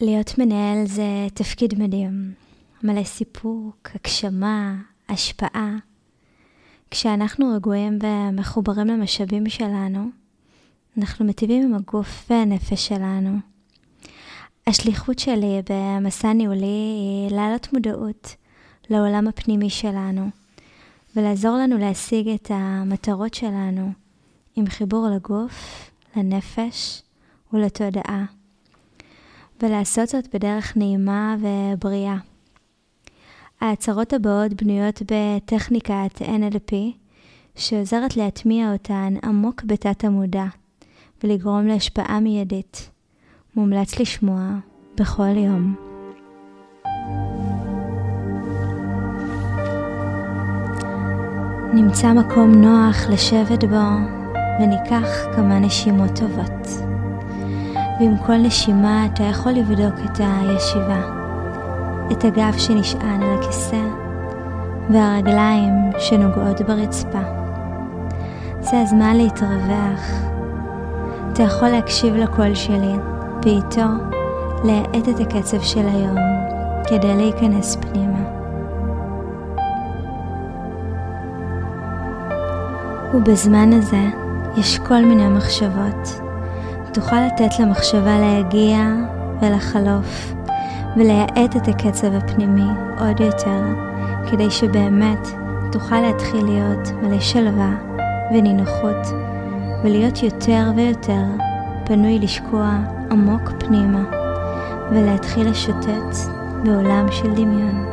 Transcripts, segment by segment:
להיות מנהל זה תפקיד מדהים, מלא סיפוק, הגשמה, השפעה. כשאנחנו רגועים ומחוברים למשאבים שלנו, אנחנו מטיבים עם הגוף והנפש שלנו. השליחות שלי במסע ניהולי היא להעלות מודעות לעולם הפנימי שלנו, ולעזור לנו להשיג את המטרות שלנו עם חיבור לגוף, לנפש ולתודעה. ולעשות זאת בדרך נעימה ובריאה. ההצהרות הבאות בנויות בטכניקת NLP, שעוזרת להטמיע אותן עמוק בתת המודע ולגרום להשפעה מיידית. מומלץ לשמוע בכל יום. נמצא מקום נוח לשבת בו וניקח כמה נשימות טובות. ועם כל נשימה אתה יכול לבדוק את הישיבה, את הגב שנשען על הכיסא והרגליים שנוגעות ברצפה. זה הזמן להתרווח. אתה יכול להקשיב לקול שלי ואיתו להאט את הקצב של היום כדי להיכנס פנימה. ובזמן הזה יש כל מיני מחשבות. תוכל לתת למחשבה להגיע ולחלוף, ולהאט את הקצב הפנימי עוד יותר, כדי שבאמת תוכל להתחיל להיות מלא שלווה ונינוחות, ולהיות יותר ויותר פנוי לשקוע עמוק פנימה, ולהתחיל לשוטט בעולם של דמיון.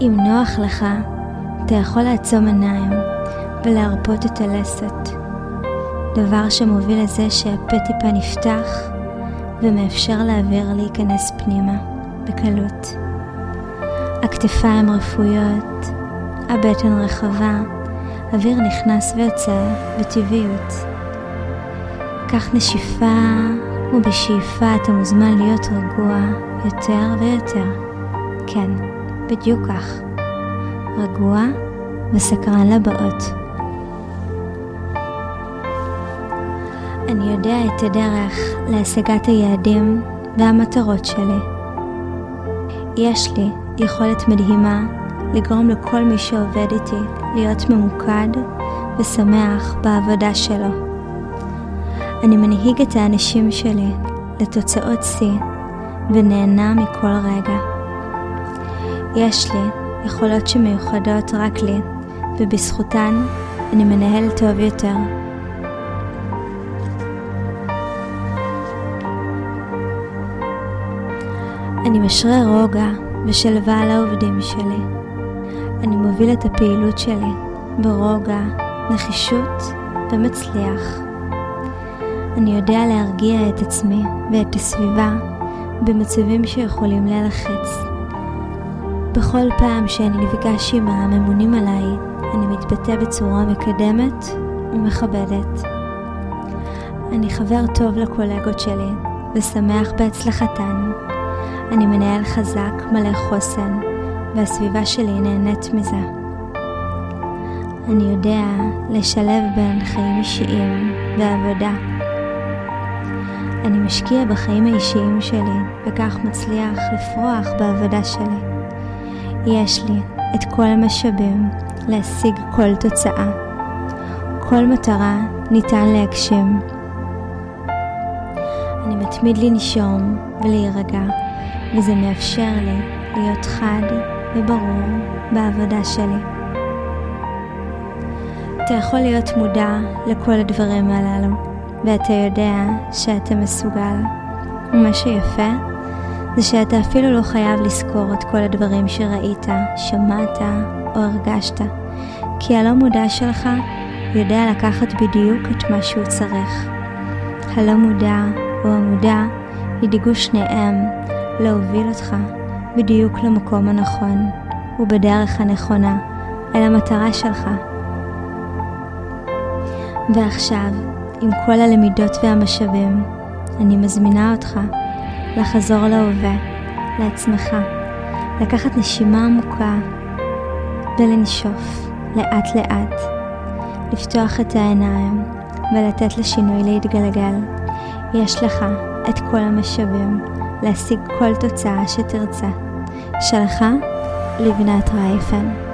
אם נוח לך, אתה יכול לעצום עיניים ולהרפות את הלסת, דבר שמוביל לזה שהפה טיפה נפתח ומאפשר לאוויר להיכנס פנימה בקלות. הכתפיים רפויות, הבטן רחבה, אוויר נכנס ויוצא בטבעיות. קח נשיפה ובשאיפה אתה מוזמן להיות רגוע יותר ויותר. כן, בדיוק כך. רגוע וסקרן לבאות. אני יודע את הדרך להשגת היעדים והמטרות שלי. יש לי יכולת מדהימה לגרום לכל מי שעובד איתי להיות ממוקד ושמח בעבודה שלו. אני מנהיג את האנשים שלי לתוצאות שיא ונהנה מכל רגע. יש לי יכולות שמיוחדות רק לי, ובזכותן אני מנהל טוב יותר. אני משרה רוגע ושלווה על העובדים שלי. אני מוביל את הפעילות שלי ברוגע, נחישות ומצליח. אני יודע להרגיע את עצמי ואת הסביבה במצבים שיכולים להלחיץ. בכל פעם שאני נפגש עם הממונים עליי, אני מתבטא בצורה מקדמת ומכבדת. אני חבר טוב לקולגות שלי ושמח בהצלחתן. אני מנהל חזק, מלא חוסן, והסביבה שלי נהנית מזה. אני יודע לשלב בין חיים אישיים ועבודה. אני משקיע בחיים האישיים שלי, וכך מצליח לפרוח בעבודה שלי. יש לי את כל המשאבים להשיג כל תוצאה. כל מטרה ניתן להגשים. אני מתמיד לנשום ולהירגע, וזה מאפשר לי להיות חד וברור בעבודה שלי. אתה יכול להיות מודע לכל הדברים הללו, ואתה יודע שאתה מסוגל. ומה שיפה, זה שאתה אפילו לא חייב לזכור את כל הדברים שראית, שמעת או הרגשת, כי הלא מודע שלך יודע לקחת בדיוק את מה שהוא צריך. הלא מודע או המודע ידאגו שניהם להוביל אותך בדיוק למקום הנכון ובדרך הנכונה אל המטרה שלך. ועכשיו, עם כל הלמידות והמשאבים, אני מזמינה אותך לחזור להווה, לעצמך, לקחת נשימה עמוקה ולנשוף לאט לאט, לפתוח את העיניים ולתת לשינוי להתגלגל, יש לך את כל המשאבים להשיג כל תוצאה שתרצה. שלחה לבנת רייפן